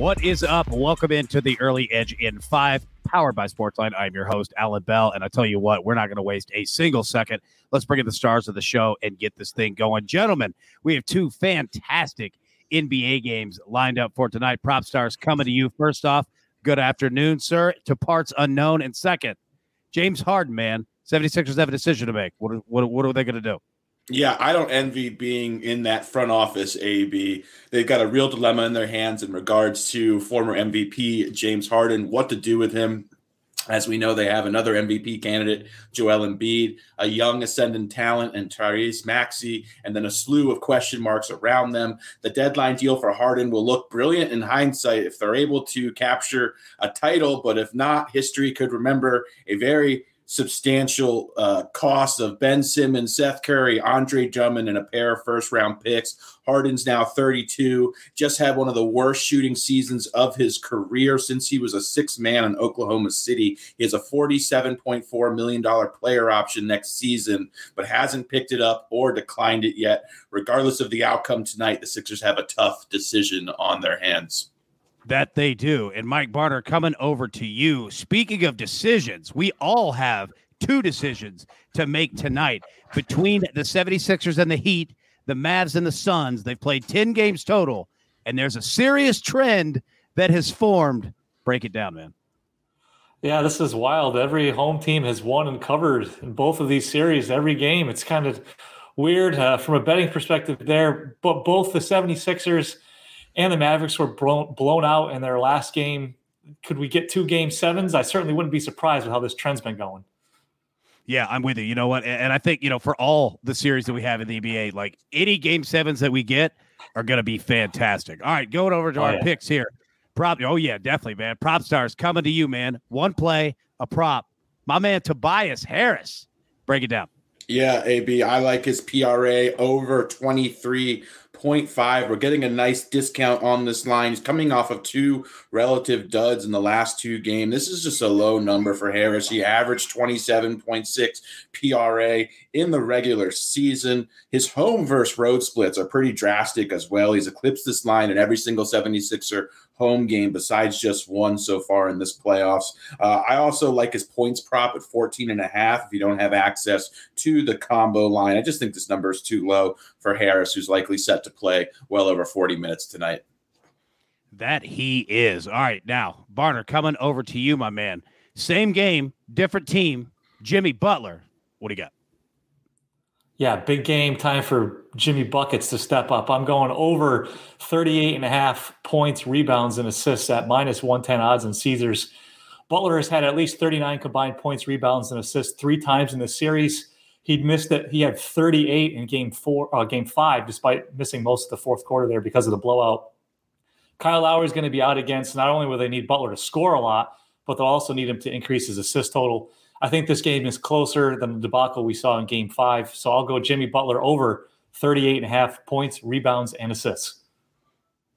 What is up? Welcome into the Early Edge in five, powered by Sportsline. I'm your host, Allan Bell. And I tell you what, we're not going to waste a single second. Let's bring in the stars of the show and get this thing going. Gentlemen, we have two fantastic NBA games lined up for tonight. PropStarz coming to you. First off, good afternoon, sir, to parts unknown. And second, James Harden, man. 76ers have a decision to make. What, what, what are they going to do? Yeah, I don't envy being in that front office, AB. They've got a real dilemma in their hands in regards to former MVP James Harden, what to do with him. As we know, they have another MVP candidate, Joel Embiid, a young ascendant talent, and Tyrese Maxey, and then a slew of question marks around them. The deadline deal for Harden will look brilliant in hindsight if they're able to capture a title, but if not, history could remember a very substantial uh, cost of Ben Simmons, Seth Curry, Andre Drummond, and a pair of first round picks. Harden's now 32, just had one of the worst shooting seasons of his career since he was a six man in Oklahoma City. He has a $47.4 million player option next season, but hasn't picked it up or declined it yet. Regardless of the outcome tonight, the Sixers have a tough decision on their hands. That they do. And Mike Barner, coming over to you. Speaking of decisions, we all have two decisions to make tonight between the 76ers and the Heat, the Mavs and the Suns. They've played 10 games total, and there's a serious trend that has formed. Break it down, man. Yeah, this is wild. Every home team has won and covered in both of these series, every game. It's kind of weird uh, from a betting perspective there, but both the 76ers – and the Mavericks were blown, blown out in their last game. Could we get two game sevens? I certainly wouldn't be surprised with how this trend's been going. Yeah, I'm with you. You know what? And I think, you know, for all the series that we have in the NBA, like any game sevens that we get are going to be fantastic. All right, going over to oh, our yeah. picks here. Prop. Oh, yeah, definitely, man. PropStarz coming to you, man. One play, a prop. My man, Tobias Harris. Break it down. Yeah, AB. I like his PRA over 23 0.5. We're getting a nice discount on this line. He's coming off of two relative duds in the last two games. This is just a low number for Harris. He averaged 27.6 PRA in the regular season. His home versus road splits are pretty drastic as well. He's eclipsed this line in every single 76er home game besides just one so far in this playoffs. Uh, I also like his points prop at 14 and a half if you don't have access to the combo line. I just think this number is too low for Harris, who's likely set to play well over 40 minutes tonight. That he is. All right, now, Barner, coming over to you, my man. Same game, different team. Jimmy Butler. What do you got? Yeah, big game time for Jimmy Buckets to step up. I'm going over 38 and a half points, rebounds, and assists at minus 110 odds in Caesars. Butler has had at least 39 combined points, rebounds, and assists three times in the series. He'd missed it. He had 38 in game four, uh, game five, despite missing most of the fourth quarter there because of the blowout. Kyle Lowry is going to be out against. Not only will they need Butler to score a lot, but they'll also need him to increase his assist total. I think this game is closer than the debacle we saw in game five. So I'll go Jimmy Butler over 38 and a half points, rebounds, and assists.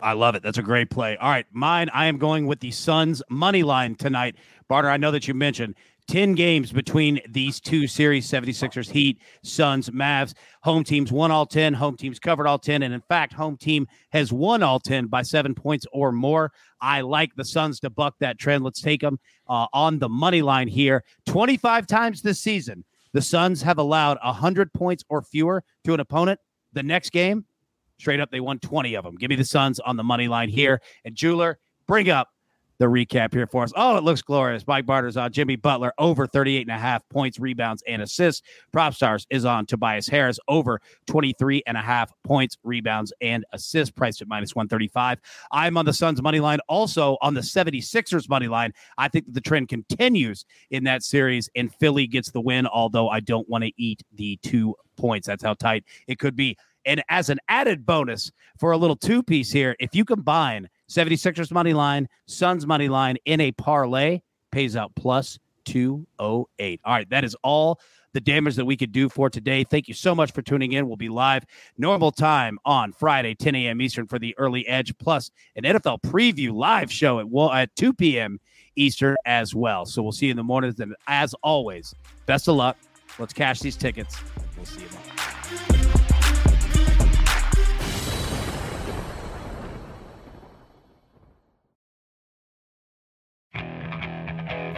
I love it. That's a great play. All right, mine, I am going with the Suns money line tonight. Barner, I know that you mentioned 10 games between these two series 76ers, Heat, Suns, Mavs. Home teams won all 10, home teams covered all 10. And in fact, home team has won all 10 by seven points or more. I like the Suns to buck that trend. Let's take them uh, on the money line here. 25 times this season, the Suns have allowed 100 points or fewer to an opponent. The next game, straight up, they won 20 of them. Give me the Suns on the money line here. And Jeweler, bring up the recap here for us. Oh, it looks glorious. Mike Barner's on Jimmy Butler over 38 and a half points, rebounds, and assists. PropStarz is on Tobias Harris over 23 and a half points, rebounds, and assists, priced at minus 135. I'm on the Suns money line, also on the 76ers money line. I think that the trend continues in that series, and Philly gets the win, although I don't want to eat the two points. That's how tight it could be. And as an added bonus for a little two piece here, if you combine 76ers money line, Suns money line in a parlay, pays out plus 208. All right, that is all the damage that we could do for today. Thank you so much for tuning in. We'll be live normal time on Friday, 10 a.m. Eastern for the early edge, plus an NFL preview live show at, at 2 p.m. Eastern as well. So we'll see you in the mornings. And as always, best of luck. Let's cash these tickets. We'll see you tomorrow.